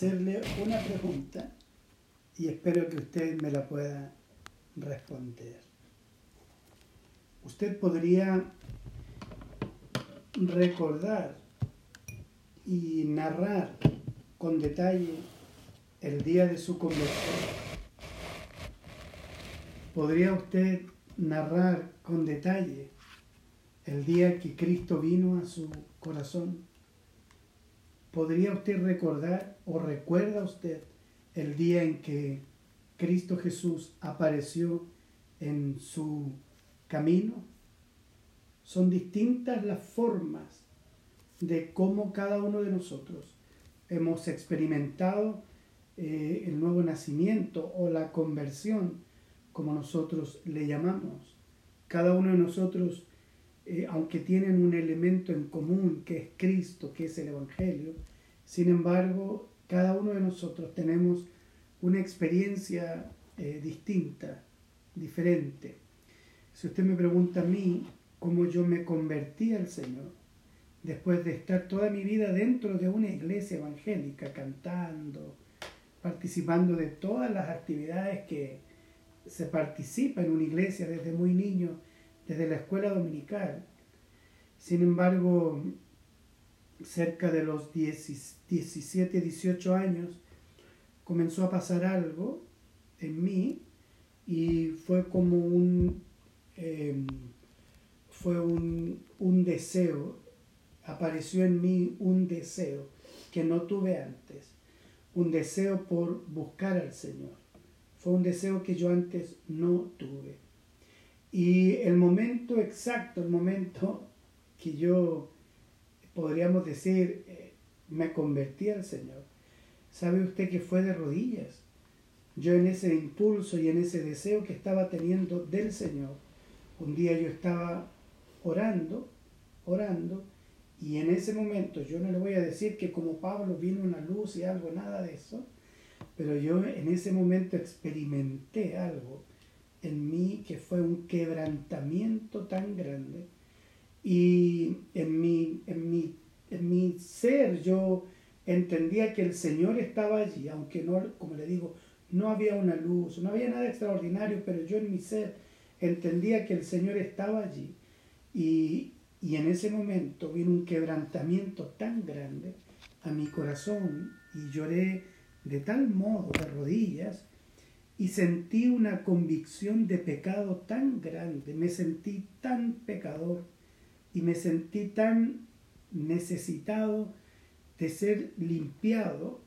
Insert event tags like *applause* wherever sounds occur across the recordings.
hacerle una pregunta y espero que usted me la pueda responder. Usted podría recordar y narrar con detalle el día de su conversión. ¿Podría usted narrar con detalle el día que Cristo vino a su corazón? ¿Podría usted recordar o recuerda usted el día en que Cristo Jesús apareció en su camino? Son distintas las formas de cómo cada uno de nosotros hemos experimentado eh, el nuevo nacimiento o la conversión, como nosotros le llamamos. Cada uno de nosotros, eh, aunque tienen un elemento en común que es Cristo, que es el Evangelio, sin embargo, cada uno de nosotros tenemos una experiencia eh, distinta, diferente. Si usted me pregunta a mí cómo yo me convertí al Señor, después de estar toda mi vida dentro de una iglesia evangélica, cantando, participando de todas las actividades que se participa en una iglesia desde muy niño, desde la escuela dominical. Sin embargo, cerca de los 17, 18 años, comenzó a pasar algo en mí y fue como un, em, fue un, un deseo, apareció en mí un deseo que no tuve antes un deseo por buscar al Señor. Fue un deseo que yo antes no tuve. Y el momento exacto, el momento que yo, podríamos decir, eh, me convertí al Señor, sabe usted que fue de rodillas. Yo en ese impulso y en ese deseo que estaba teniendo del Señor, un día yo estaba orando, orando, y en ese momento, yo no le voy a decir que como Pablo vino una luz y algo, nada de eso, pero yo en ese momento experimenté algo en mí que fue un quebrantamiento tan grande. Y en mi, en mi, en mi ser yo entendía que el Señor estaba allí, aunque no, como le digo, no había una luz, no había nada extraordinario, pero yo en mi ser entendía que el Señor estaba allí. Y, y en ese momento vino un quebrantamiento tan grande a mi corazón y lloré de tal modo de rodillas y sentí una convicción de pecado tan grande, me sentí tan pecador y me sentí tan necesitado de ser limpiado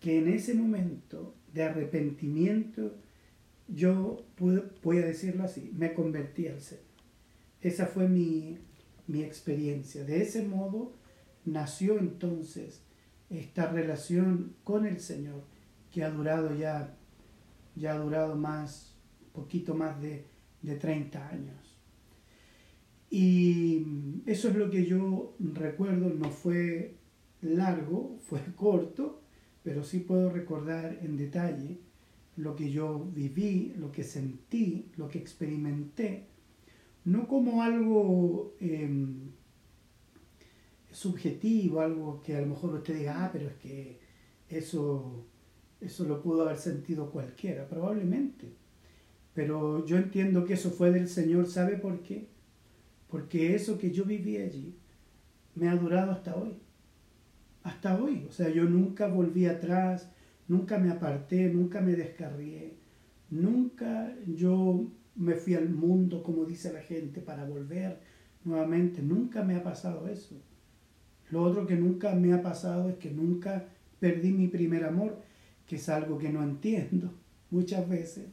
que en ese momento de arrepentimiento yo voy a decirlo así, me convertí al Señor. Esa fue mi, experiencia. De ese modo nació entonces esta relación con el Señor que ha durado ya, ya ha durado más, poquito más de, de 30 años. Y eso es lo que yo recuerdo, no fue largo, *laughs* fue corto, pero sí puedo recordar en detalle lo que yo viví, lo que sentí, lo que experimenté no como algo em, subjetivo, algo que a lo mejor usted diga, ah, pero es que eso, eso lo pudo haber sentido cualquiera, probablemente. Pero yo entiendo que eso fue del Señor, ¿sabe por qué? Porque eso que yo viví allí me ha durado hasta hoy. Hasta hoy. O sea, yo nunca volví atrás, nunca me aparté, nunca me descarrié, nunca yo me fui al mundo, como dice la gente, para volver nuevamente. Nunca me ha pasado eso. Lo otro que nunca me ha pasado es que nunca perdí mi primer amor, que es algo que no entiendo *laughs* muchas veces,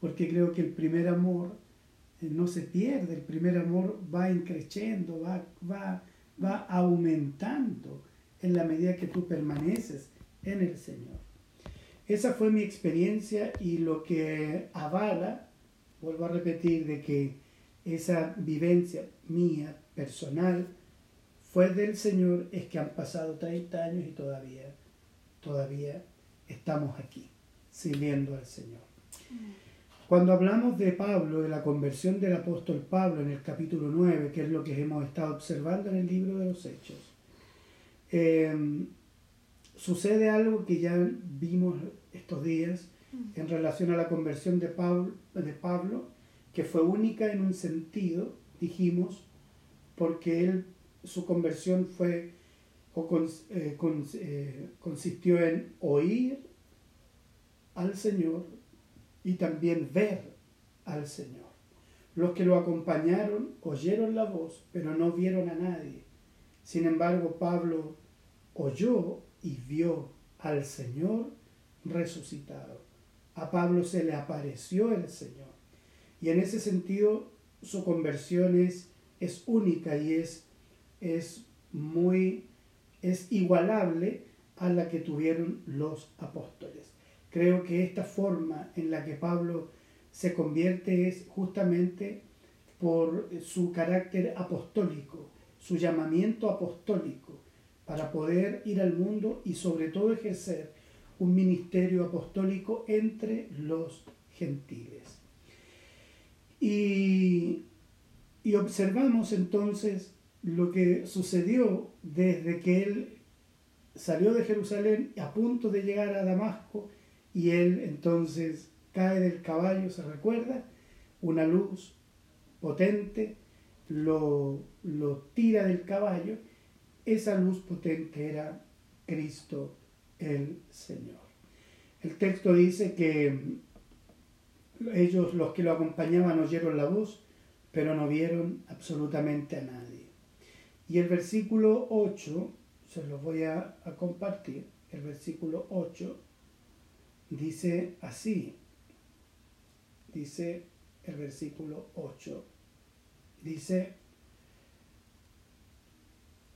porque creo que el primer amor eh, no se pierde, el primer amor va increciendo, va, va, va aumentando en la medida que tú permaneces en el Señor. Esa fue mi experiencia y lo que avala vuelvo a repetir de que esa vivencia mía, personal, fue del Señor, es que han pasado 30 años y todavía, todavía estamos aquí, sirviendo al Señor. Cuando hablamos de Pablo, de la conversión del apóstol Pablo en el capítulo 9, que es lo que hemos estado observando en el libro de los Hechos, eh, sucede algo que ya vimos estos días en relación a la conversión de Pablo, de Pablo, que fue única en un sentido, dijimos, porque él, su conversión fue o eh, eh, consistió en oír al Señor y también ver al Señor. Los que lo acompañaron oyeron la voz, pero no vieron a nadie. Sin embargo, Pablo oyó y vio al Señor resucitado. A Pablo se le apareció el Señor. Y en ese sentido, su conversión es, es única y es, es muy, es igualable a la que tuvieron los apóstoles. Creo que esta forma en la que Pablo se convierte es justamente por su carácter apostólico, su llamamiento apostólico, para poder ir al mundo y sobre todo ejercer un ministerio apostólico entre los gentiles. Y, y observamos entonces lo que sucedió desde que él salió de Jerusalén a punto de llegar a Damasco y él entonces cae del caballo, se recuerda, una luz potente lo, lo tira del caballo, esa luz potente era Cristo el Señor. El texto dice que ellos, los que lo acompañaban, oyeron la voz, pero no vieron absolutamente a nadie. Y el versículo 8, se los voy a, a compartir, el versículo 8 dice así, dice el versículo 8. Dice,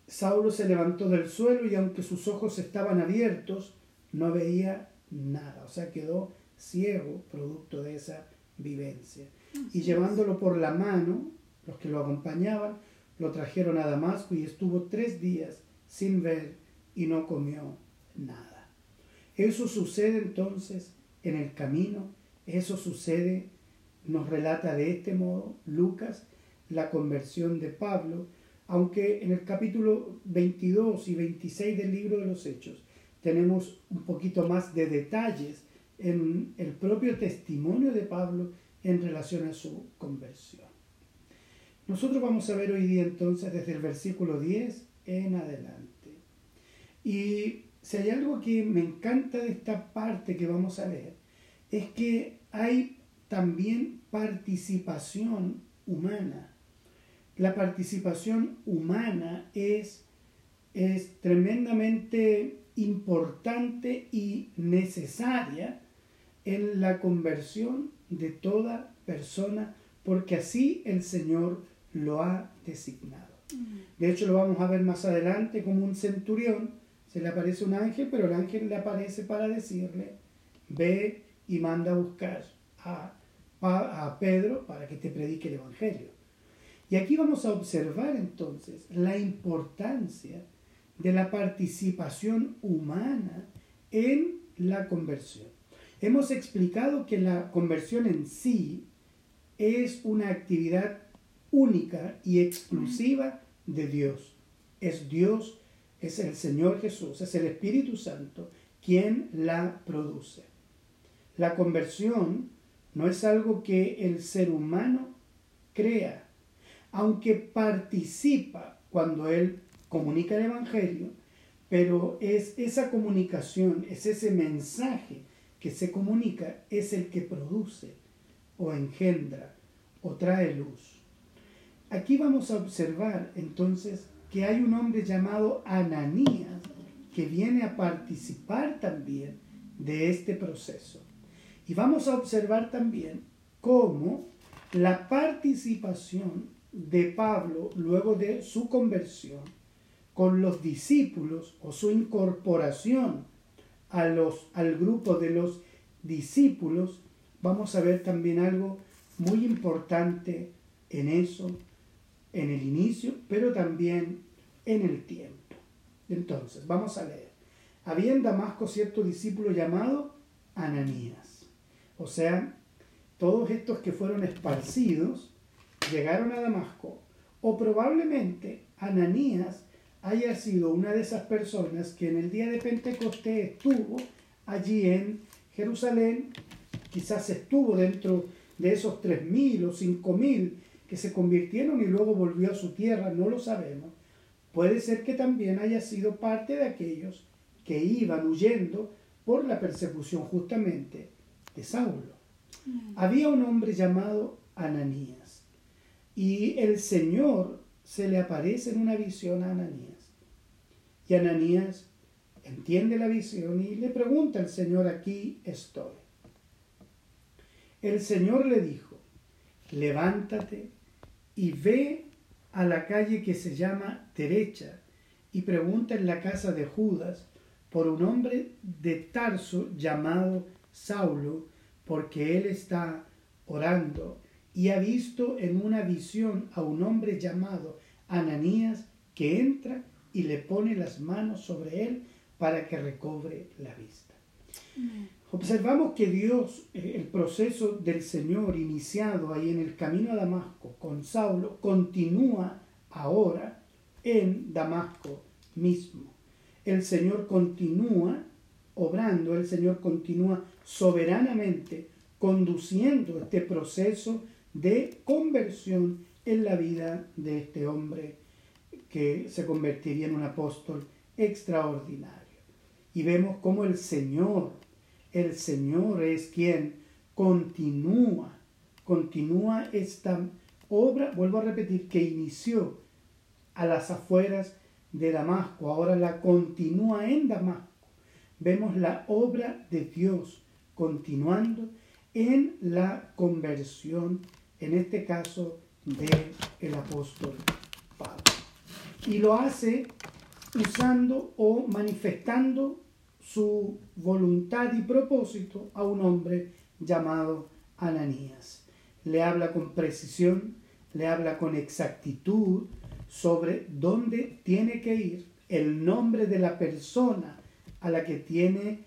Saulo se levantó del suelo y aunque sus ojos estaban abiertos, no veía nada. O sea, quedó ciego producto de esa vivencia. Y llevándolo por la mano, los que lo acompañaban, lo trajeron a Damasco y estuvo tres días sin ver y no comió nada. Eso sucede entonces en el camino eso sucede, nos relata de este modo Lucas, la conversión de Pablo, aunque en el capítulo 22 y 26 del libro de los Hechos tenemos un poquito más de detalles en el propio testimonio de Pablo en relación a su conversión. Nosotros vamos a ver hoy día entonces desde el versículo 10 en adelante. Y si hay algo que me encanta de esta parte que vamos a leer, es que hay también participación humana. La participación humana es, es tremendamente importante y necesaria en la conversión de toda persona, porque así el Señor lo ha designado. De hecho, lo vamos a ver más adelante como un centurión, se le aparece un ángel, pero el ángel le aparece para decirle, ve y manda a buscar a, a, Pedro para que te predique el Evangelio. Y aquí vamos a observar entonces la importancia de la participación humana en la conversión. Hemos explicado que la conversión en sí es una actividad única y exclusiva de Dios. Es Dios, es el Señor Jesús, es el Espíritu Santo quien la produce. La conversión no es algo que el ser humano crea, aunque participa cuando él comunica el Evangelio, pero es esa comunicación, es ese mensaje que se comunica, es el que produce o engendra o trae luz. Aquí vamos a observar entonces que hay un hombre llamado Ananías que viene a participar también de este proceso. Y vamos a observar también cómo la participación de Pablo luego de su conversión con los discípulos o su incorporación a los, al grupo de los discípulos, vamos a ver también algo muy importante en eso, en el inicio, pero también en el tiempo. Entonces, vamos a leer. Había en Damasco cierto discípulo llamado Ananías o sea, todos estos que fueron esparcidos llegaron a Damasco, o probablemente Ananías haya sido una de esas personas que en el día de Pentecostés estuvo allí en Jerusalén, quizás estuvo dentro de esos 3.000 o 5.000 que se convirtieron y luego volvió a su tierra, no lo sabemos. Puede ser que también haya sido parte de aquellos que iban huyendo por la persecución justamente de Saulo. Mm. Había un hombre llamado Ananías y el Señor se le aparece en una visión a Ananías. Y Ananías entiende la visión y le pregunta al Señor, aquí estoy. El Señor le dijo, levántate y ve a la calle que se llama derecha y pregunta en la casa de Judas por un hombre de Tarso llamado Saulo, porque él está orando y ha visto en una visión a un hombre llamado Ananías que entra y le pone las manos sobre él para que recobre la vista. Observamos que Dios, eh, el proceso del Señor iniciado ahí en el camino a Damasco con Saulo, continúa ahora en Damasco mismo. El Señor continúa obrando, el Señor continúa soberanamente conduciendo este proceso de conversión en la vida de este hombre que se convertiría en un apóstol extraordinario. Y vemos cómo el Señor, el Señor es quien continúa, continúa esta obra, vuelvo a repetir, que inició a las afueras de Damasco, ahora la continúa en Damasco. Vemos la obra de Dios continuando en la conversión, en este caso del el apóstol Pablo. Y lo hace usando o manifestando su voluntad y propósito a un hombre llamado Ananías. Le habla con precisión, le habla con exactitud sobre dónde tiene que ir, el nombre de la persona a la que tiene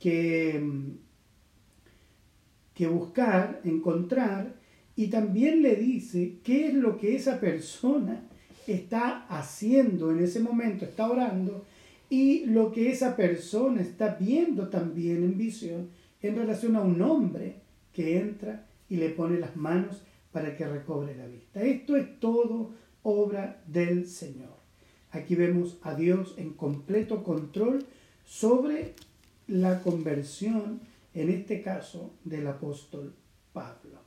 que, que buscar, encontrar, y también le dice qué es lo que esa persona está haciendo en ese momento, está orando, y lo que esa persona está viendo también en visión en relación a un hombre que entra y le pone las manos para que recobre la vista. Esto es todo obra del Señor. Aquí vemos a Dios en completo control sobre la conversión, en este caso, del apóstol Pablo.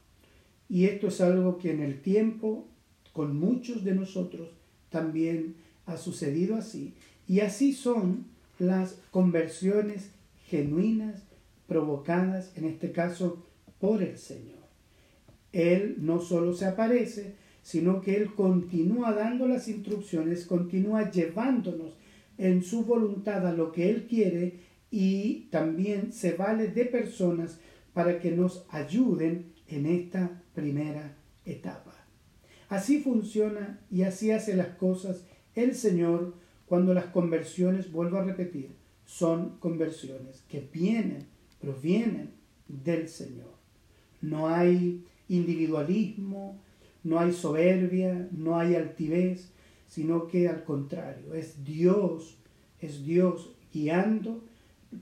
Y esto es algo que en el tiempo, con muchos de nosotros, también ha sucedido así. Y así son las conversiones genuinas provocadas, en este caso, por el Señor. Él no solo se aparece, sino que Él continúa dando las instrucciones, continúa llevándonos en su voluntad a lo que Él quiere y también se vale de personas para que nos ayuden en esta primera etapa. Así funciona y así hace las cosas el Señor cuando las conversiones, vuelvo a repetir, son conversiones que vienen, provienen del Señor. No hay individualismo, no hay soberbia, no hay altivez, sino que al contrario, es Dios, es Dios guiando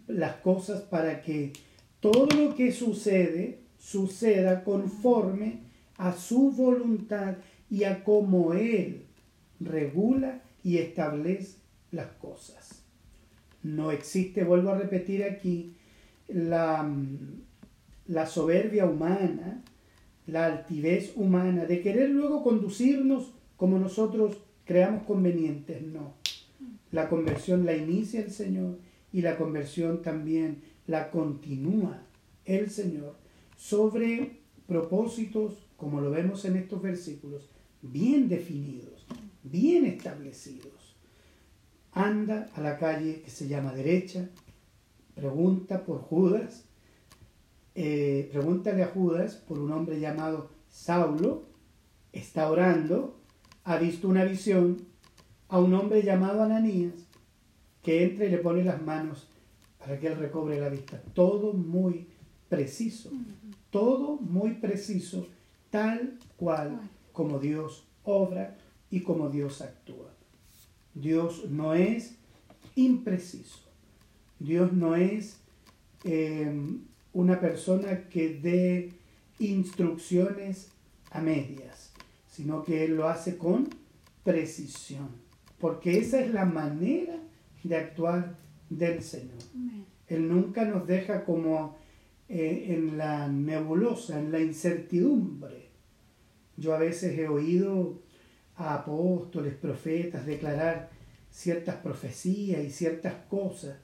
las cosas para que todo lo que sucede suceda conforme a su voluntad y a cómo Él regula y establece las cosas. No existe, vuelvo a repetir aquí, la, la soberbia humana, la altivez humana, de querer luego conducirnos como nosotros creamos convenientes. No. La conversión la inicia el Señor y la conversión también la continúa el Señor sobre propósitos, como lo vemos en estos versículos, bien definidos, bien establecidos. Anda a la calle que se llama derecha, pregunta por Judas, eh, pregúntale a Judas por un hombre llamado Saulo, está orando, ha visto una visión a un hombre llamado Ananías, que entra y le pone las manos para que él recobre la vista. Todo muy preciso, todo muy preciso, tal cual como Dios obra y como Dios actúa. Dios no es impreciso. Dios no es em, una persona que dé instrucciones a medias, sino que Él lo hace con precisión, porque esa es la manera de actuar del Señor. Él nunca nos deja como eh, en la nebulosa, en la incertidumbre. Yo a veces he oído a apóstoles, profetas declarar ciertas profecías y ciertas cosas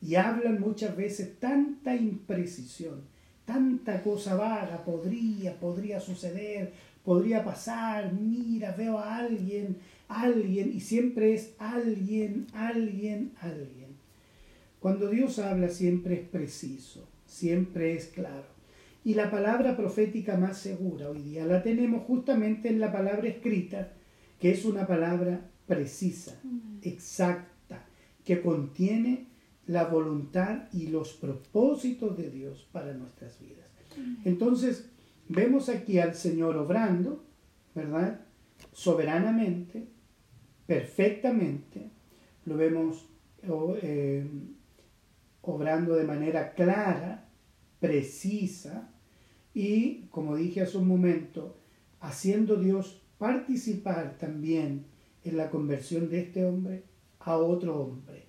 y hablan muchas veces tanta imprecisión, tanta cosa vaga, podría, podría suceder, podría pasar, mira, veo a alguien, alguien, y siempre es alguien, alguien, alguien. Cuando Dios habla siempre es preciso, siempre es claro. Y la palabra profética más segura hoy día la tenemos justamente en la palabra escrita, que es una palabra precisa, exacta, que contiene la voluntad y los propósitos de Dios para nuestras vidas. Entonces, vemos aquí al Señor obrando, ¿verdad? Soberanamente, perfectamente, lo vemos eh, obrando de manera clara, precisa y, como dije hace un momento, haciendo Dios participar también en la conversión de este hombre a otro hombre,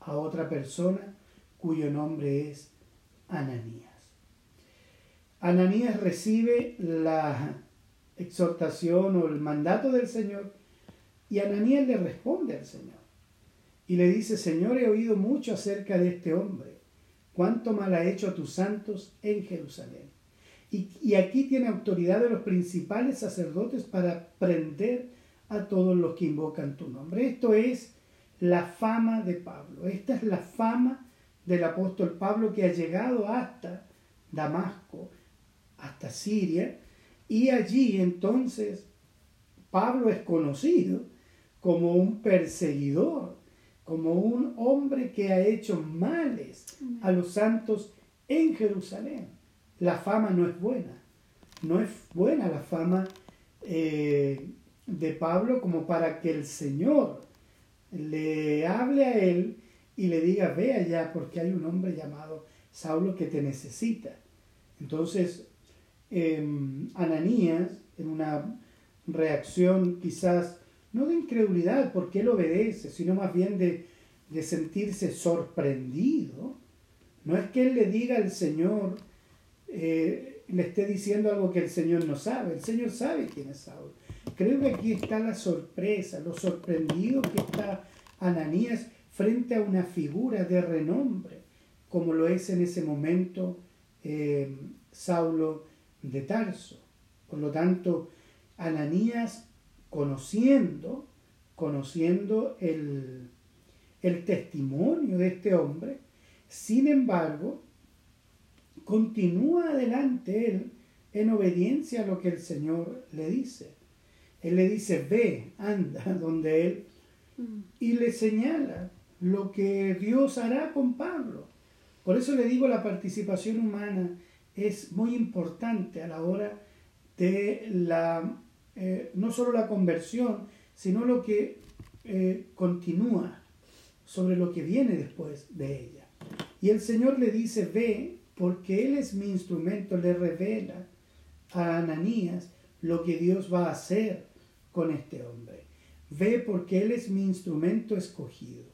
a otra persona cuyo nombre es Ananías. Ananías recibe la exhortación o el mandato del Señor y Ananías le responde al Señor y le dice, Señor, he oído mucho acerca de este hombre, cuánto mal ha hecho a tus santos en Jerusalén. Y, aquí tiene autoridad de los principales sacerdotes para prender a todos los que invocan tu nombre. Esto es la fama de Pablo. Esta es la fama del apóstol Pablo que ha llegado hasta Damasco, hasta Siria, y allí entonces Pablo es conocido como un perseguidor, como un hombre que ha hecho males a los santos en Jerusalén. La fama no es buena, no es buena la fama eh, de Pablo como para que el Señor le hable a él y le diga, ve allá porque hay un hombre llamado Saulo que te necesita. Entonces, em, Ananías, en una reacción quizás, no de incredulidad porque él obedece, sino más bien de, sentirse sorprendido, no es que él le diga al Señor, eh, le esté diciendo algo que el Señor no sabe, el Señor sabe quién es Saulo Creo que aquí está la sorpresa, lo sorprendido que está Ananías frente a una figura de renombre, como lo es en ese momento eh, Saulo de Tarso. Por lo tanto, Ananías conociendo, conociendo el, el testimonio de este hombre, sin embargo, continúa adelante él en obediencia a lo que el Señor le dice. Él le dice, ve, anda *laughs* donde él, y le señala lo que Dios hará con Pablo. Por eso le digo, la participación humana es muy importante a la hora de la, eh, no solo la conversión, sino lo que eh, continúa sobre lo que viene después de ella. Y el Señor le dice, ve, porque Él es mi instrumento, le revela a Ananías lo que Dios va a hacer con este hombre. Ve porque Él es mi instrumento escogido,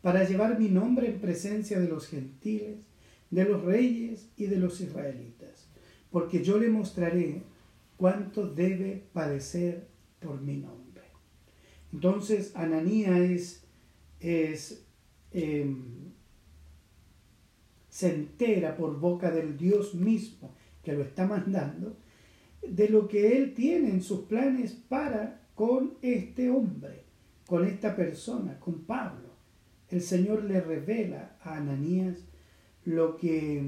para llevar mi nombre en presencia de los gentiles, de los reyes y de los israelitas, porque yo le mostraré cuánto debe padecer por mi nombre. Entonces Ananía es, es em, se entera por boca del Dios mismo que lo está mandando, de lo que él tiene en sus planes para con este hombre, con esta persona, con Pablo. El Señor le revela a Ananías lo que,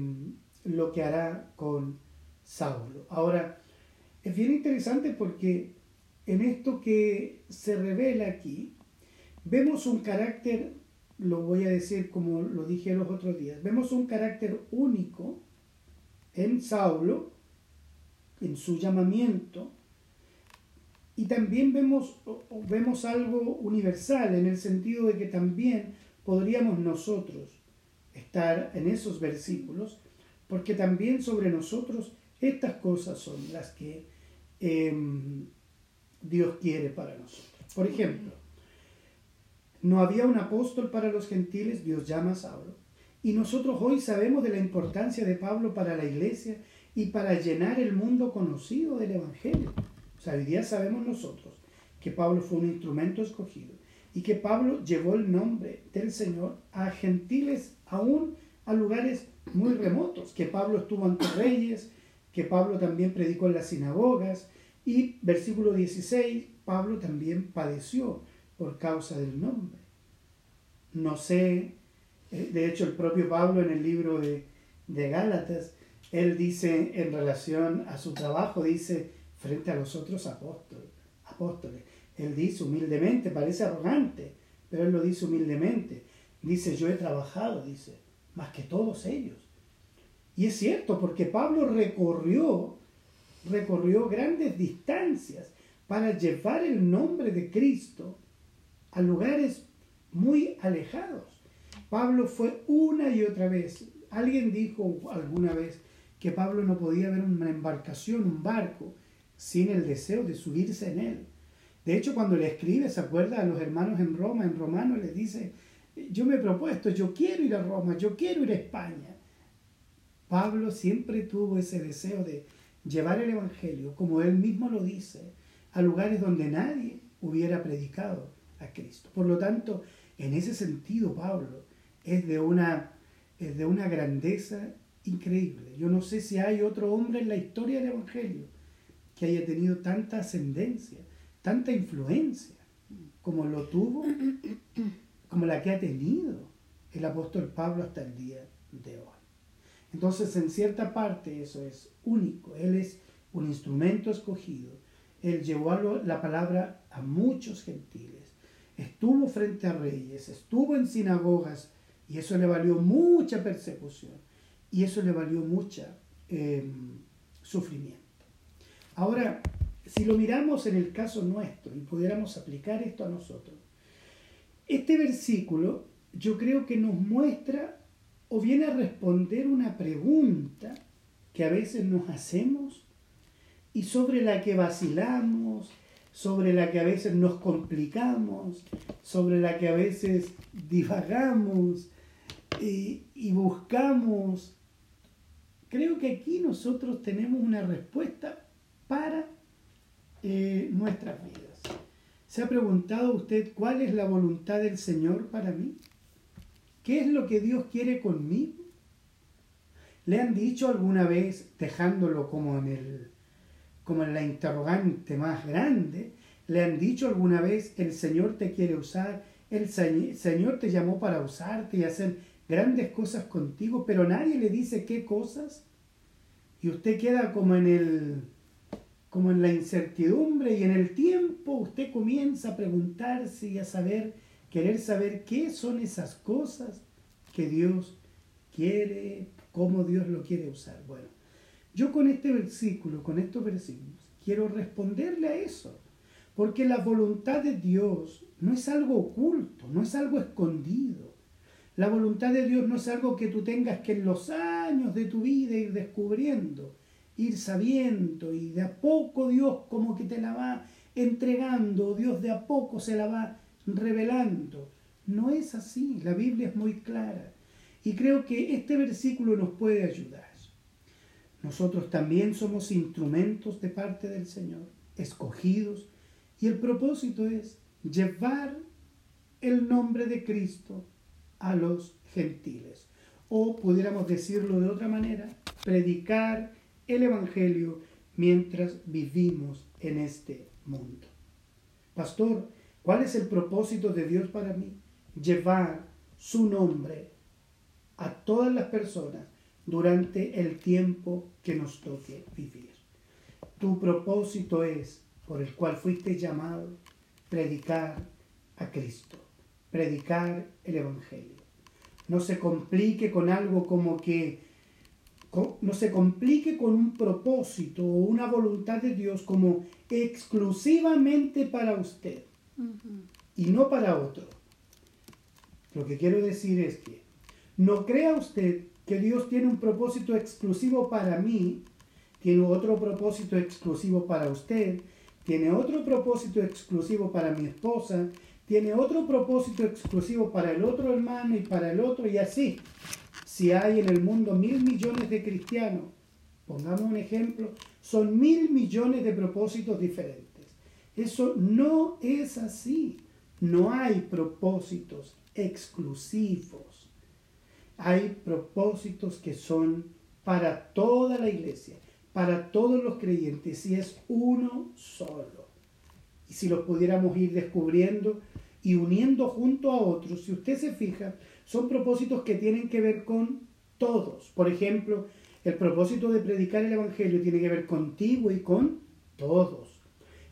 lo que hará con Saulo. Ahora, es bien interesante porque en esto que se revela aquí, vemos un carácter, lo voy a decir como lo dije los otros días, vemos un carácter único en Saulo, en su llamamiento, Y también vemos, vemos algo universal en el sentido de que también podríamos nosotros estar en esos versículos, porque también sobre nosotros estas cosas son las que em, Dios quiere para nosotros. Por ejemplo, no había un apóstol para los gentiles, Dios llama a Saulo. Y nosotros hoy sabemos de la importancia de Pablo para la iglesia y para llenar el mundo conocido del Evangelio. O sea, hoy día sabemos nosotros que Pablo fue un instrumento escogido y que Pablo llevó el nombre del Señor a gentiles, aún a lugares muy remotos, que Pablo estuvo ante reyes, que Pablo también predicó en las sinagogas y versículo 16, Pablo también padeció por causa del nombre. No sé, eh, de hecho el propio Pablo en el libro de, de Gálatas, él dice en relación a su trabajo, dice frente a los otros apóstoles, apóstoles, él dice humildemente, parece arrogante, pero él lo dice humildemente. Dice, yo he trabajado, dice, más que todos ellos. Y es cierto, porque Pablo recorrió, recorrió grandes distancias para llevar el nombre de Cristo a lugares muy alejados. Pablo fue una y otra vez. Alguien dijo alguna vez que Pablo no podía ver una embarcación, un barco, sin el deseo de subirse en él. De hecho, cuando le escribe, se acuerda a los hermanos en Roma, en romano, les dice, yo me he propuesto, yo quiero ir a Roma, yo quiero ir a España. Pablo siempre tuvo ese deseo de llevar el Evangelio, como él mismo lo dice, a lugares donde nadie hubiera predicado Cristo. Por lo tanto, en ese sentido, Pablo es de una, es de una grandeza increíble. Yo no sé si hay otro hombre en la historia del Evangelio que haya tenido tanta ascendencia tanta influencia como lo tuvo, como la que ha tenido el apóstol Pablo hasta el día de hoy. Entonces, en cierta parte eso es único. Él es un instrumento escogido. Él llevó la palabra a muchos gentiles. Estuvo frente a reyes, estuvo en sinagogas y eso le valió mucha persecución y eso le valió mucha em, sufrimiento. Ahora, si lo miramos en el caso nuestro y pudiéramos aplicar esto a nosotros, este versículo yo creo que nos muestra o viene a responder una pregunta que a veces nos hacemos y sobre la que vacilamos, sobre la que a veces nos complicamos, sobre la que a veces divagamos y, buscamos. Creo que aquí nosotros tenemos una respuesta para eh, nuestras vidas. ¿Se ha preguntado usted cuál es la voluntad del Señor para mí? ¿Qué es lo que Dios quiere conmigo? ¿Le han dicho alguna vez, dejándolo como en, el, como en la interrogante más grande, le han dicho alguna vez, el Señor te quiere usar, el Señor te llamó para usarte y hacer grandes cosas contigo, pero nadie le dice qué cosas? Y usted queda como en el, como en la incertidumbre y en el tiempo usted comienza a preguntarse y a saber, querer saber qué son esas cosas que Dios quiere, cómo Dios lo quiere usar. Bueno, yo con este versículo, con estos versículos, quiero responderle a eso, porque la voluntad de Dios no es algo oculto, no es algo escondido. La voluntad de Dios no es algo que tú tengas que en los años de tu vida ir descubriendo ir sabiendo y de a poco Dios como que te la va entregando, Dios de a poco se la va revelando. No es así, la Biblia es muy clara. Y creo que este versículo nos puede ayudar. Nosotros también somos instrumentos de parte del Señor, escogidos, y el propósito es llevar el nombre de Cristo a los gentiles. O pudiéramos decirlo de otra manera, predicar el Evangelio mientras vivimos en este mundo. Pastor, ¿cuál es el propósito de Dios para mí? Llevar su nombre a todas las personas durante el tiempo que nos toque vivir. Tu propósito es, por el cual fuiste llamado, predicar a Cristo, predicar el Evangelio. No se complique con algo como que no se complique con un propósito o una voluntad de Dios como exclusivamente para usted y no para otro. Lo que quiero decir es que no crea usted que Dios tiene un propósito exclusivo para mí, tiene otro propósito exclusivo para usted, tiene otro propósito exclusivo para mi esposa, tiene otro propósito exclusivo para el otro hermano y para el otro y así. Si hay en el mundo mil millones de cristianos, pongamos un ejemplo, son mil millones de propósitos diferentes. Eso no es así. No hay propósitos exclusivos. Hay propósitos que son para toda la iglesia, para todos los creyentes, y es uno solo. Y si lo pudiéramos ir descubriendo y uniendo junto a otros, si usted se fija, son propósitos que tienen que ver con todos. Por ejemplo, el propósito de predicar el Evangelio tiene que ver contigo y con todos.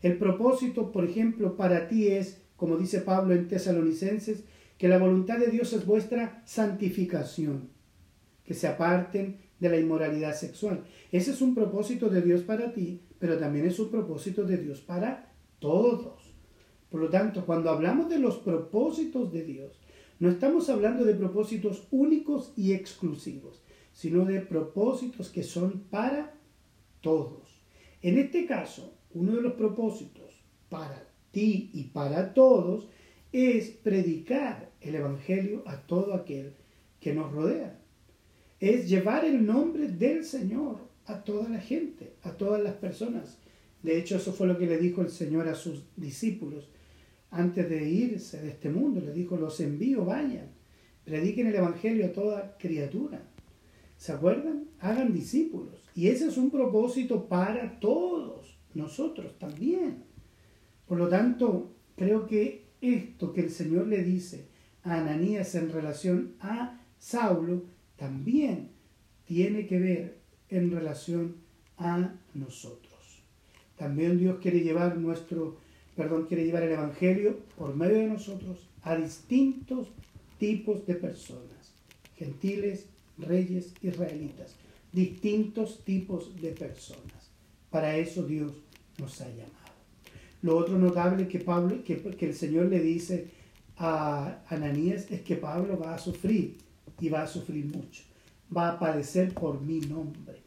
El propósito, por ejemplo, para ti es, como dice Pablo en Tesalonicenses, que la voluntad de Dios es vuestra santificación, que se aparten de la inmoralidad sexual. Ese es un propósito de Dios para ti, pero también es un propósito de Dios para todos. Por lo tanto, cuando hablamos de los propósitos de Dios, no estamos hablando de propósitos únicos y exclusivos, sino de propósitos que son para todos. En este caso, uno de los propósitos para ti y para todos es predicar el Evangelio a todo aquel que nos rodea. Es llevar el nombre del Señor a toda la gente, a todas las personas. De hecho, eso fue lo que le dijo el Señor a sus discípulos antes de irse de este mundo. Le dijo, los envío, vayan, prediquen el Evangelio a toda criatura. ¿Se acuerdan? Hagan discípulos. Y ese es un propósito para todos, nosotros también. Por lo tanto, creo que esto que el Señor le dice Ananías en relación a Saulo también tiene que ver en relación a nosotros. También Dios quiere llevar nuestro, perdón, quiere llevar el evangelio por medio de nosotros a distintos tipos de personas, gentiles, reyes, israelitas, distintos tipos de personas. Para eso Dios nos ha llamado. Lo otro notable que, Pablo, que el Señor le dice a Ananías es que Pablo va a sufrir y va a sufrir mucho. Va a padecer por mi nombre.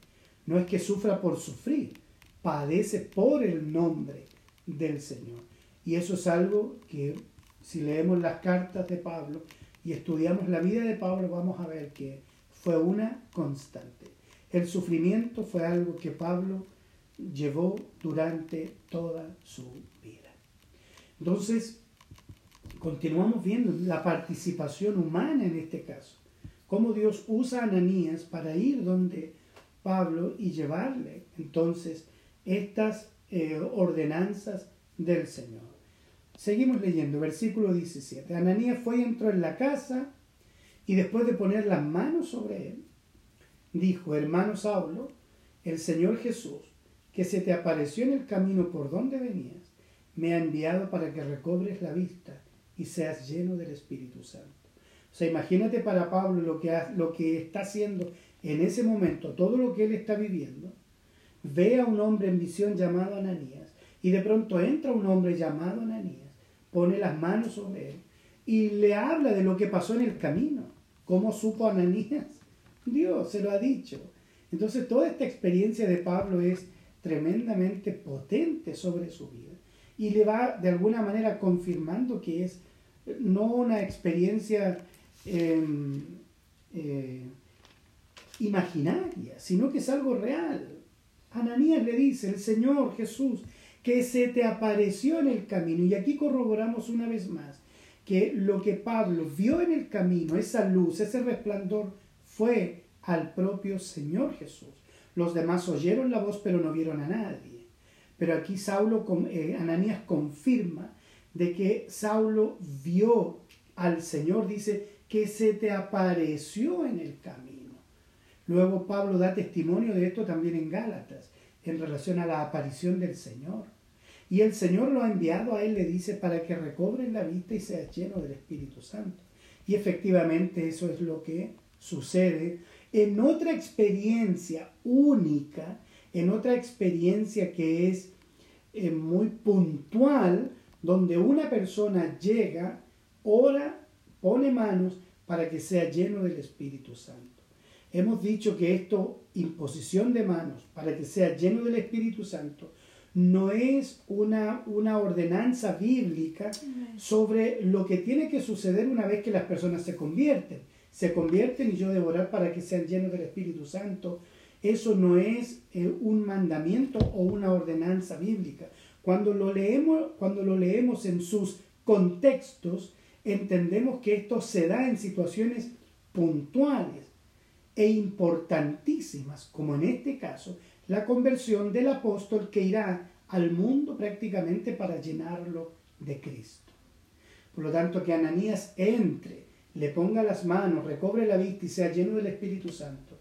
No es que sufra por sufrir, padece por el nombre del Señor. Y eso es algo que si leemos las cartas de Pablo y estudiamos la vida de Pablo, vamos a ver que fue una constante. El sufrimiento fue algo que Pablo llevó durante toda su vida. Entonces, continuamos viendo la participación humana en este caso. Cómo Dios usa a Ananías para ir donde Pablo y llevarle entonces estas eh, ordenanzas del Señor. Seguimos leyendo, versículo 17. Ananías fue y entró en la casa y después de poner las manos sobre él, dijo, hermano Saulo, el Señor Jesús, que se te apareció en el camino por donde venías, me ha enviado para que recobres la vista y seas lleno del Espíritu Santo. O sea, imagínate para Pablo lo que, lo que está haciendo en ese momento, todo lo que él está viviendo. Ve a un hombre en visión llamado Ananías y de pronto entra un hombre llamado Ananías, pone las manos sobre él y le habla de lo que pasó en el camino. ¿Cómo supo Ananías? Dios se lo ha dicho. Entonces toda esta experiencia de Pablo es tremendamente potente sobre su vida y le va de alguna manera confirmando que es no una experiencia em, eh, imaginaria, sino que es algo real. Ananías le dice, el Señor Jesús, que se te apareció en el camino. Y aquí corroboramos una vez más que lo que Pablo vio en el camino, esa luz, ese resplandor, fue al propio Señor Jesús. Los demás oyeron la voz, pero no vieron a nadie. Pero aquí Saulo, eh, Ananías confirma de que Saulo vio al Señor, dice, que se te apareció en el camino. Luego Pablo da testimonio de esto también en Gálatas, en relación a la aparición del Señor. Y el Señor lo ha enviado a él, le dice, para que recobre la vista y sea lleno del Espíritu Santo. Y efectivamente eso es lo que sucede en otra experiencia única, en otra experiencia que es eh, muy puntual, donde una persona llega, ora, pone manos para que sea lleno del Espíritu Santo. Hemos dicho que esto, imposición de manos para que sea lleno del Espíritu Santo, no es una, una ordenanza bíblica sobre lo que tiene que suceder una vez que las personas se convierten. Se convierten y yo devorar para que sean llenos del Espíritu Santo. Eso no es eh, un mandamiento o una ordenanza bíblica. Cuando lo, leemos, cuando lo leemos en sus contextos, entendemos que esto se da en situaciones puntuales e importantísimas, como en este caso, la conversión del apóstol que irá al mundo prácticamente para llenarlo de Cristo. Por lo tanto, que Ananías entre, le ponga las manos, recobre la vista y sea lleno del Espíritu Santo,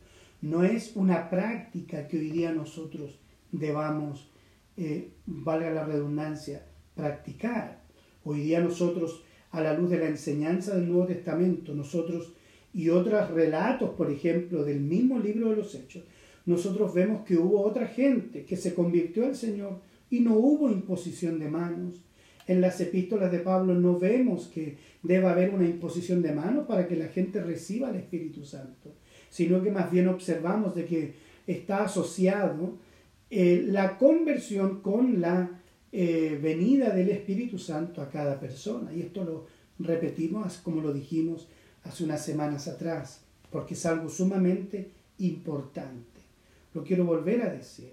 no es una práctica que hoy día nosotros debamos, eh, valga la redundancia, practicar. Hoy día nosotros, a la luz de la enseñanza del Nuevo Testamento, nosotros y otros relatos, por ejemplo, del mismo libro de los Hechos, nosotros vemos que hubo otra gente que se convirtió al Señor y no hubo imposición de manos. En las epístolas de Pablo no vemos que deba haber una imposición de manos para que la gente reciba el Espíritu Santo, sino que más bien observamos de que está asociado eh, la conversión con la eh, venida del Espíritu Santo a cada persona. Y esto lo repetimos como lo dijimos hace unas semanas atrás, porque es algo sumamente importante. Lo quiero volver a decir.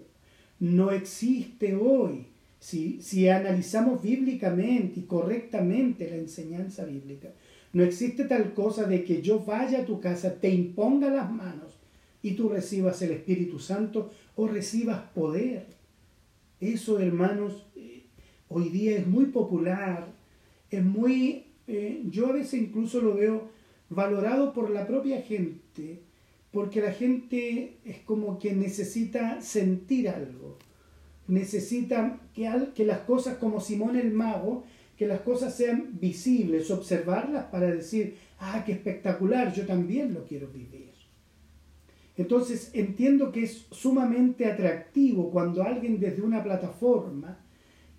No existe hoy, si, si analizamos bíblicamente y correctamente la enseñanza bíblica, no existe tal cosa de que yo vaya a tu casa, te imponga las manos y tú recibas el Espíritu Santo o recibas poder. Eso, hermanos, eh, hoy día es muy popular, es muy, eh, yo a veces incluso lo veo valorado por la propia gente, porque la gente es como que necesita sentir algo, necesita que, que las cosas como Simón el mago, que las cosas sean visibles, observarlas para decir, ah, qué espectacular, yo también lo quiero vivir. Entonces entiendo que es sumamente atractivo cuando alguien desde una plataforma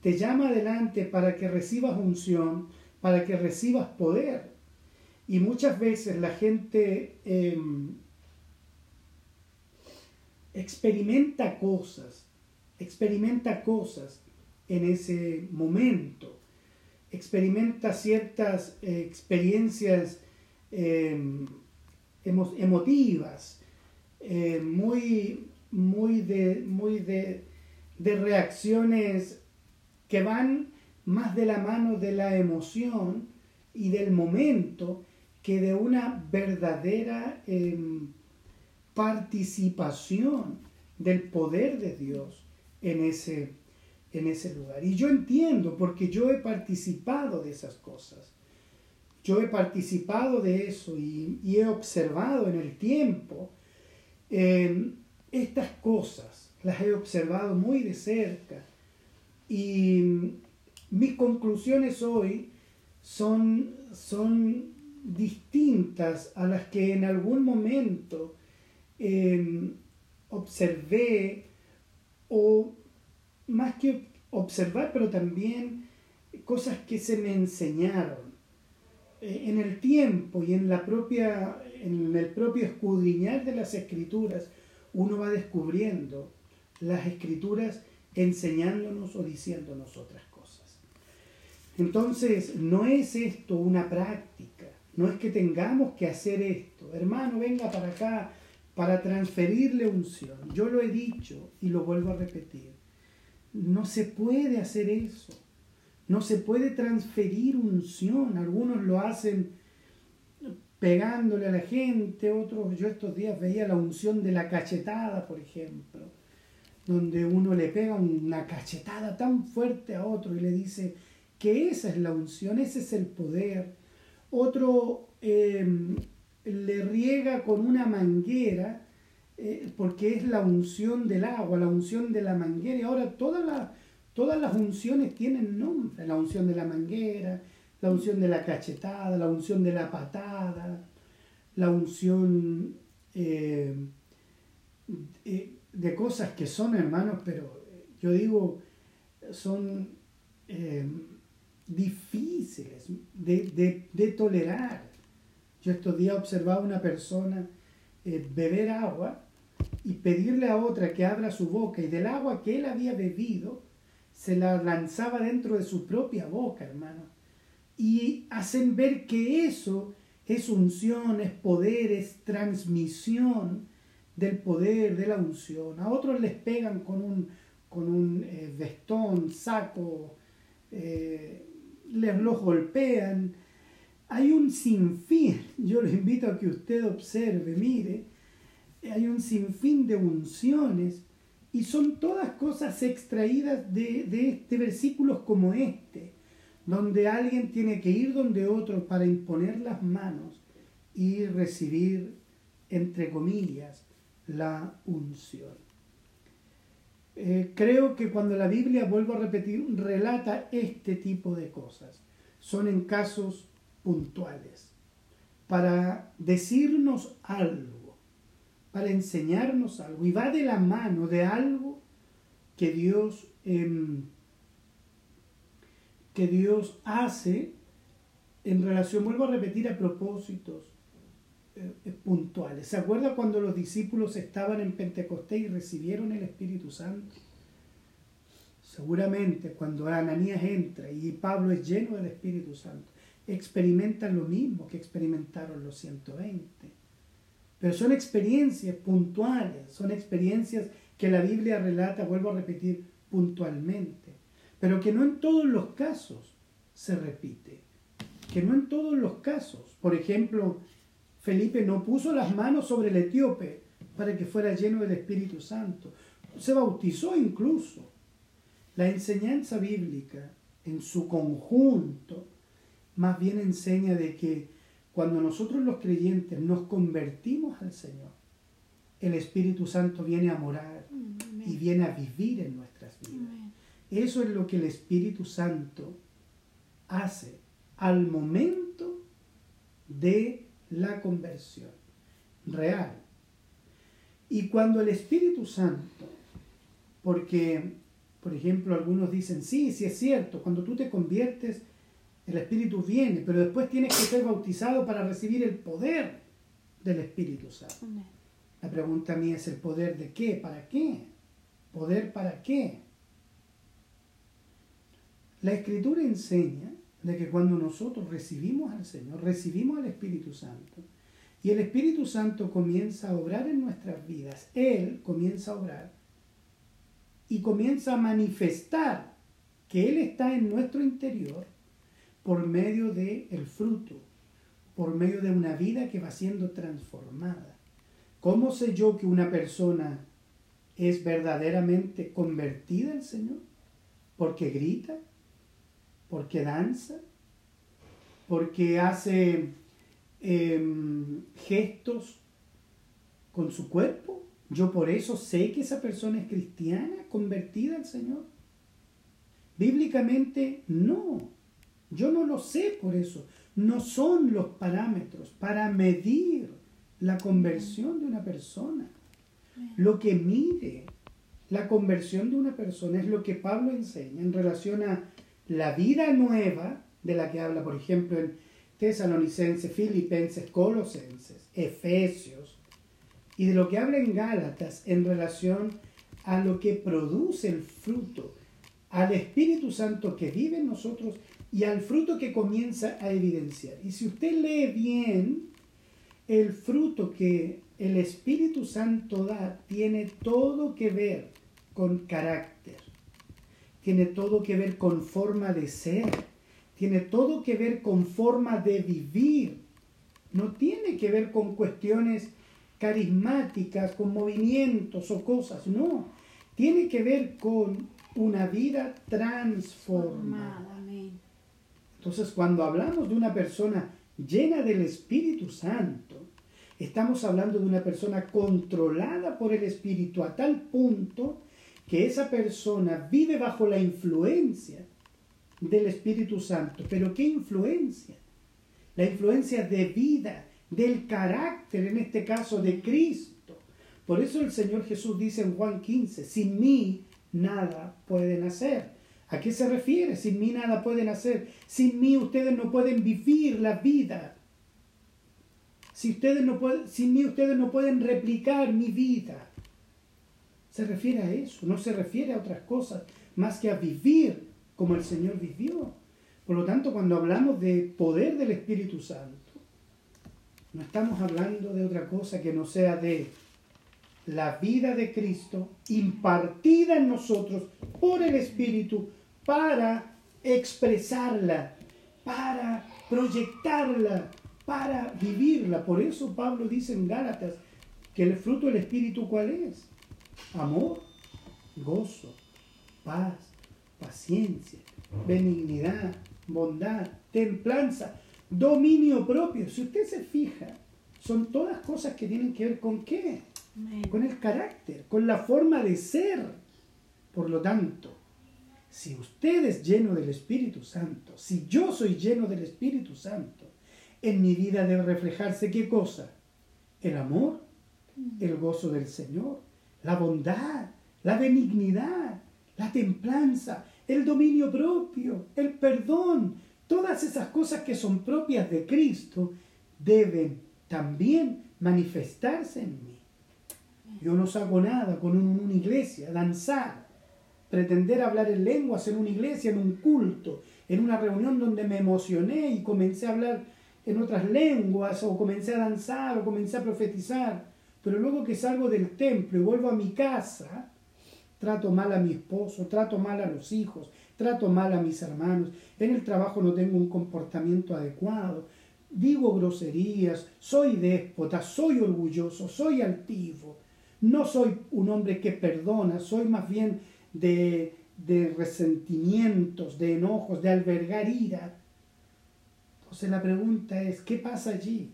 te llama adelante para que recibas unción, para que recibas poder. Y muchas veces la gente em, experimenta cosas, experimenta cosas en ese momento, experimenta ciertas eh, experiencias em, emotivas, eh, muy, muy, de, muy de, de reacciones que van más de la mano de la emoción y del momento que de una verdadera em, participación del poder de Dios en ese, en ese lugar. Y yo entiendo, porque yo he participado de esas cosas. Yo he participado de eso y, he observado en el tiempo em, estas cosas. Las he observado muy de cerca. Y mis conclusiones hoy son, son distintas a las que en algún momento em, observé o más que observar, pero también cosas que se me enseñaron eh, en el tiempo y en la propia en el propio escudriñar de las escrituras uno va descubriendo las escrituras enseñándonos o diciéndonos otras cosas. Entonces, no es esto una práctica, no es que tengamos que hacer esto. Hermano, venga para acá para transferirle unción. Yo lo he dicho y lo vuelvo a repetir. No se puede hacer eso. No se puede transferir unción. Algunos lo hacen pegándole a la gente, otros, yo estos días veía la unción de la cachetada, por ejemplo, donde uno le pega una cachetada tan fuerte a otro y le dice que esa es la unción, ese es el poder otro em, le riega con una manguera, eh, porque es la unción del agua, la unción de la manguera. Y ahora todas, todas las unciones tienen nombre, la unción de la manguera, la unción de la cachetada, la unción de la patada, la unción eh, de cosas que son hermanos, pero yo digo, son eh, difíciles de, tolerar. Yo estos días observaba una persona eh, beber agua y pedirle a otra que abra su boca y del agua que él había bebido se la lanzaba dentro de su propia boca, hermano. Y hacen ver que eso es unción, es poder, es transmisión del poder, de la unción. A otros les pegan con un, con un eh, vestón, saco, eh, les los golpean. Hay un sinfín, *laughs* yo les invito a que usted observe, mire, hay un sinfín de unciones y son todas cosas extraídas de, de, versículos como este, donde alguien tiene que ir donde otro para imponer las manos y recibir, entre comillas, la unción. Eh, creo que cuando la Biblia, vuelvo a repetir, relata este tipo de cosas, son en casos puntuales, para decirnos algo, para enseñarnos algo, y va de la mano de algo que Dios, em, que Dios hace en relación, vuelvo a repetir, a propósitos eh, eh, puntuales. ¿Se acuerda cuando los discípulos estaban en Pentecostés y recibieron el Espíritu Santo? Seguramente cuando Ananías entra y Pablo es lleno del Espíritu Santo, experimentan lo mismo que experimentaron los 120. Pero son experiencias puntuales, son experiencias que la Biblia relata, vuelvo a repetir, puntualmente, pero que no en todos los casos se repite, que no en todos los casos. Por ejemplo, Felipe no puso las manos sobre el etíope para que fuera lleno del Espíritu Santo. Se bautizó incluso. La enseñanza bíblica en su conjunto más bien enseña de que cuando nosotros los creyentes nos convertimos al Señor, el Espíritu Santo viene a morar y viene a vivir en nuestras vidas. Eso es lo que el Espíritu Santo hace al momento de la conversión real. Y cuando el Espíritu Santo, porque, por ejemplo, algunos dicen, sí, sí es cierto, cuando tú te conviertes, el Espíritu viene, pero después tienes que ser bautizado para recibir el poder del Espíritu Santo. La pregunta mía es el poder de qué, para qué, poder para qué. La Escritura enseña de que cuando nosotros recibimos al Señor, recibimos al Espíritu Santo, y el Espíritu Santo comienza a obrar en nuestras vidas, Él comienza a obrar y comienza a manifestar que Él está en nuestro interior por medio del el fruto, por medio de una vida que va siendo transformada. ¿Cómo sé yo que una persona es verdaderamente convertida al Señor? Porque grita, porque danza, porque hace em, gestos con su cuerpo. Yo por eso sé que esa persona es cristiana, convertida al Señor. Bíblicamente no. Yo no lo sé por eso. No son los parámetros para medir la conversión de una persona. Lo que mide la conversión de una persona es lo que Pablo enseña en relación a la vida nueva de la que habla, por ejemplo, en Tesalonicenses, Filipenses, Colosenses, Efesios, y de lo que habla en Gálatas en relación a lo que produce el fruto, al Espíritu Santo que vive en nosotros y al fruto que comienza a evidenciar. Y si usted lee bien, el fruto que el Espíritu Santo da tiene todo que ver con carácter tiene todo que ver con forma de ser, tiene todo que ver con forma de vivir, no tiene que ver con cuestiones carismáticas, con movimientos o cosas, no, tiene que ver con una vida transformada. Entonces, cuando hablamos de una persona llena del Espíritu Santo, estamos hablando de una persona controlada por el Espíritu a tal punto que esa persona vive bajo la influencia del Espíritu Santo. Pero ¿qué influencia? La influencia de vida, del carácter, en este caso de Cristo. Por eso el Señor Jesús dice en Juan 15, sin mí nada pueden hacer. ¿A qué se refiere? Sin mí nada pueden hacer. Sin mí ustedes no pueden vivir la vida. Si ustedes no pueden, sin mí ustedes no pueden replicar mi vida. Se refiere a eso, no se refiere a otras cosas más que a vivir como el Señor vivió. Por lo tanto, cuando hablamos de poder del Espíritu Santo, no estamos hablando de otra cosa que no sea de la vida de Cristo impartida en nosotros por el Espíritu para expresarla, para proyectarla, para vivirla. Por eso Pablo dice en Gálatas que el fruto del Espíritu cuál es? Amor, gozo, paz, paciencia, benignidad, bondad, templanza, dominio propio. Si usted se fija, son todas cosas que tienen que ver con qué? Con el carácter, con la forma de ser. Por lo tanto, si usted es lleno del Espíritu Santo, si yo soy lleno del Espíritu Santo, en mi vida debe reflejarse qué cosa? El amor, el gozo del Señor, la bondad, la benignidad, la templanza, el dominio propio, el perdón, todas esas cosas que son propias de Cristo deben también manifestarse en mí. Yo no saco nada con una iglesia, danzar, pretender hablar en lenguas en una iglesia, en un culto, en una reunión donde me emocioné y comencé a hablar en otras lenguas, o comencé a danzar, o comencé a profetizar. Pero luego que salgo del templo y vuelvo a mi casa, trato mal a mi esposo, trato mal a los hijos, trato mal a mis hermanos, en el trabajo no tengo un comportamiento adecuado, digo groserías, soy déspota, soy orgulloso, soy altivo, no soy un hombre que perdona, soy más bien de, de resentimientos, de enojos, de albergar ira. Entonces la pregunta es, ¿qué pasa allí?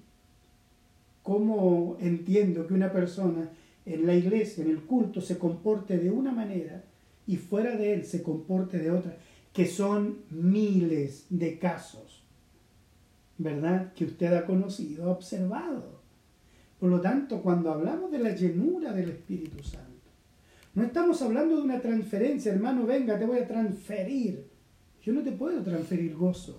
¿Cómo entiendo que una persona en la iglesia, en el culto, se comporte de una manera y fuera de él se comporte de otra? Que son miles de casos, ¿verdad? Que usted ha conocido, ha observado. Por lo tanto, cuando hablamos de la llenura del Espíritu Santo, no estamos hablando de una transferencia, hermano, venga, te voy a transferir. Yo no te puedo transferir gozo,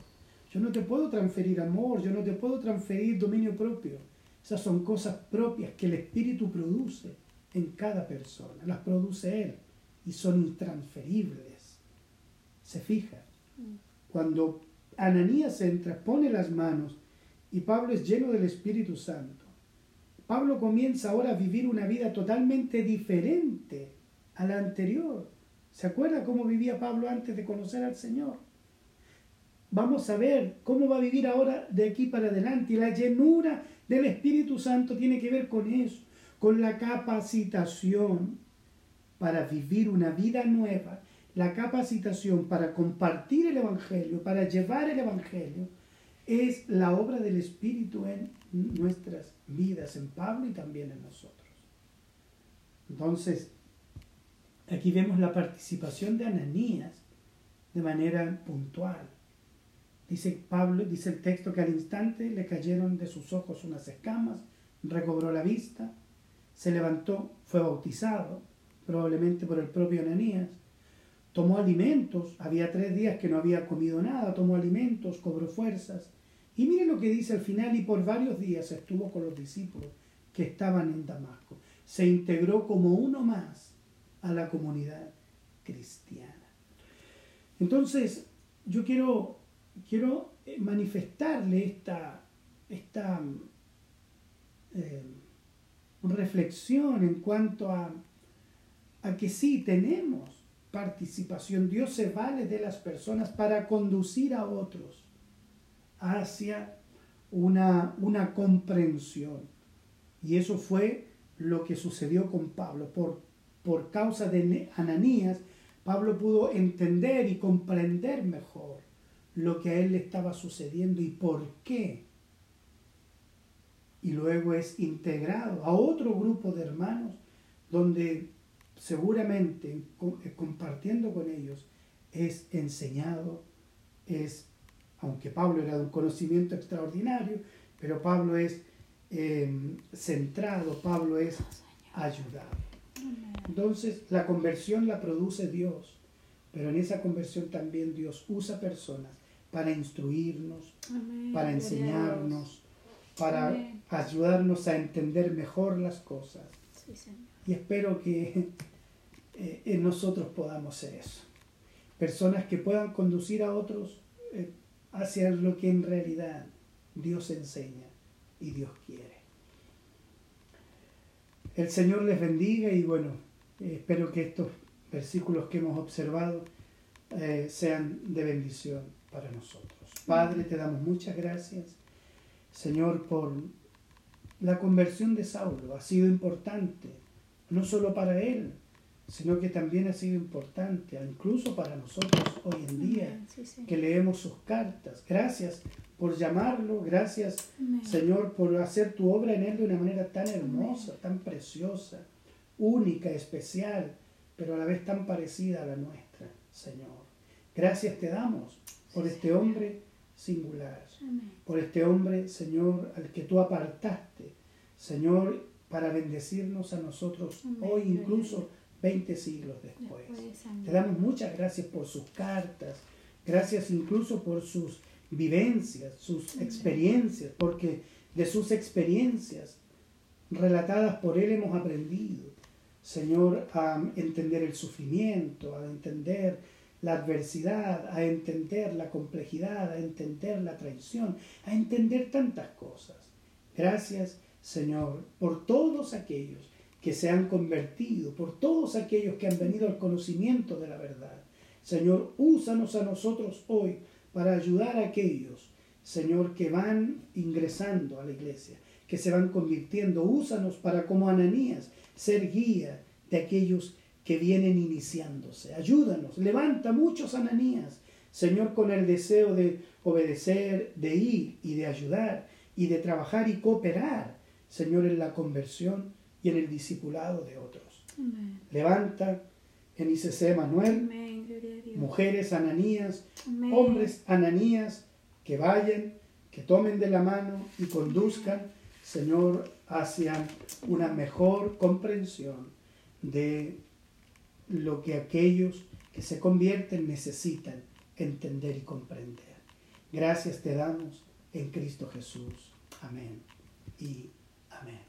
yo no te puedo transferir amor, yo no te puedo transferir dominio propio. Esas son cosas propias que el Espíritu produce en cada persona, las produce Él y son intransferibles. Se fija. Cuando Ananías entra, pone las manos y Pablo es lleno del Espíritu Santo. Pablo comienza ahora a vivir una vida totalmente diferente a la anterior. ¿Se acuerda cómo vivía Pablo antes de conocer al Señor? Vamos a ver cómo va a vivir ahora de aquí para adelante. Y la llenura del Espíritu Santo tiene que ver con eso, con la capacitación para vivir una vida nueva, la capacitación para compartir el Evangelio, para llevar el Evangelio, es la obra del Espíritu en nuestras vidas, en Pablo y también en nosotros. Entonces, aquí vemos la participación de Ananías de manera puntual. Dice Pablo, dice el texto que al instante le cayeron de sus ojos unas escamas, recobró la vista, se levantó, fue bautizado, probablemente por el propio Ananías, tomó alimentos, había tres días que no había comido nada, tomó alimentos, cobró fuerzas. Y mire lo que dice al final, y por varios días estuvo con los discípulos que estaban en Damasco. Se integró como uno más a la comunidad cristiana. Entonces, yo quiero quiero eh, manifestarle esta, esta eh, reflexión en cuanto a, a que sí tenemos participación. Dios se vale de las personas para conducir a otros hacia una, una comprensión. Y eso fue lo que sucedió con Pablo. Por, por causa de Ananías, Pablo pudo entender y comprender mejor lo que a él le estaba sucediendo y por qué. Y luego es integrado a otro grupo de hermanos donde seguramente eh, compartiendo con ellos es enseñado, es, aunque Pablo era de un conocimiento extraordinario, pero Pablo es eh, centrado, Pablo es ayudado. Entonces, la conversión la produce Dios, pero en esa conversión también Dios usa personas para instruirnos, para enseñarnos, para ayudarnos a entender mejor las cosas. y espero que *laughs* eh, en nosotros podamos ser eso. Personas que puedan conducir a otros eh, hacia lo que en realidad Dios enseña y Dios quiere. El Señor les bendiga y bueno, espero que estos versículos que hemos observado eh, sean de bendición para nosotros. Padre, te damos muchas gracias, Señor, por la conversión de Saulo. Ha sido importante, no solo para él, sino que también ha sido importante, incluso para nosotros hoy en día, que leemos sus cartas. Gracias por llamarlo, gracias Señor por hacer tu obra en él de una manera tan hermosa, tan preciosa, única, especial, pero a la vez tan parecida a la nuestra, Señor. Gracias te damos por este hombre singular, por este hombre, Señor, al que tú apartaste, Señor, para bendecirnos a nosotros hoy incluso 20 siglos después. Te damos muchas gracias por sus cartas, gracias incluso por sus vivencias, sus experiencias, porque de sus experiencias relatadas por Él hemos aprendido, Señor, a entender el sufrimiento, a entender la adversidad, a entender la complejidad, a entender la traición, a entender tantas cosas. Gracias, Señor, por todos aquellos que se han convertido, por todos aquellos que han venido al conocimiento de la verdad. Señor, úsanos a nosotros hoy para ayudar a aquellos, Señor, que van ingresando a la iglesia, que se van convirtiendo. Úsanos para, como Ananías, ser guía de aquellos que vienen iniciándose. Ayúdanos, levanta muchos Ananías, Señor, con el deseo de obedecer, de ir y de ayudar y de trabajar y cooperar, Señor, en la conversión y en el discipulado de otros. Levanta en ICC Manuel, mujeres ananías, hombres ananías, que vayan, que tomen de la mano y conduzcan, Señor, hacia una mejor comprensión de lo que aquellos que se convierten necesitan entender y comprender. Gracias te damos en Cristo Jesús. Amén y amén.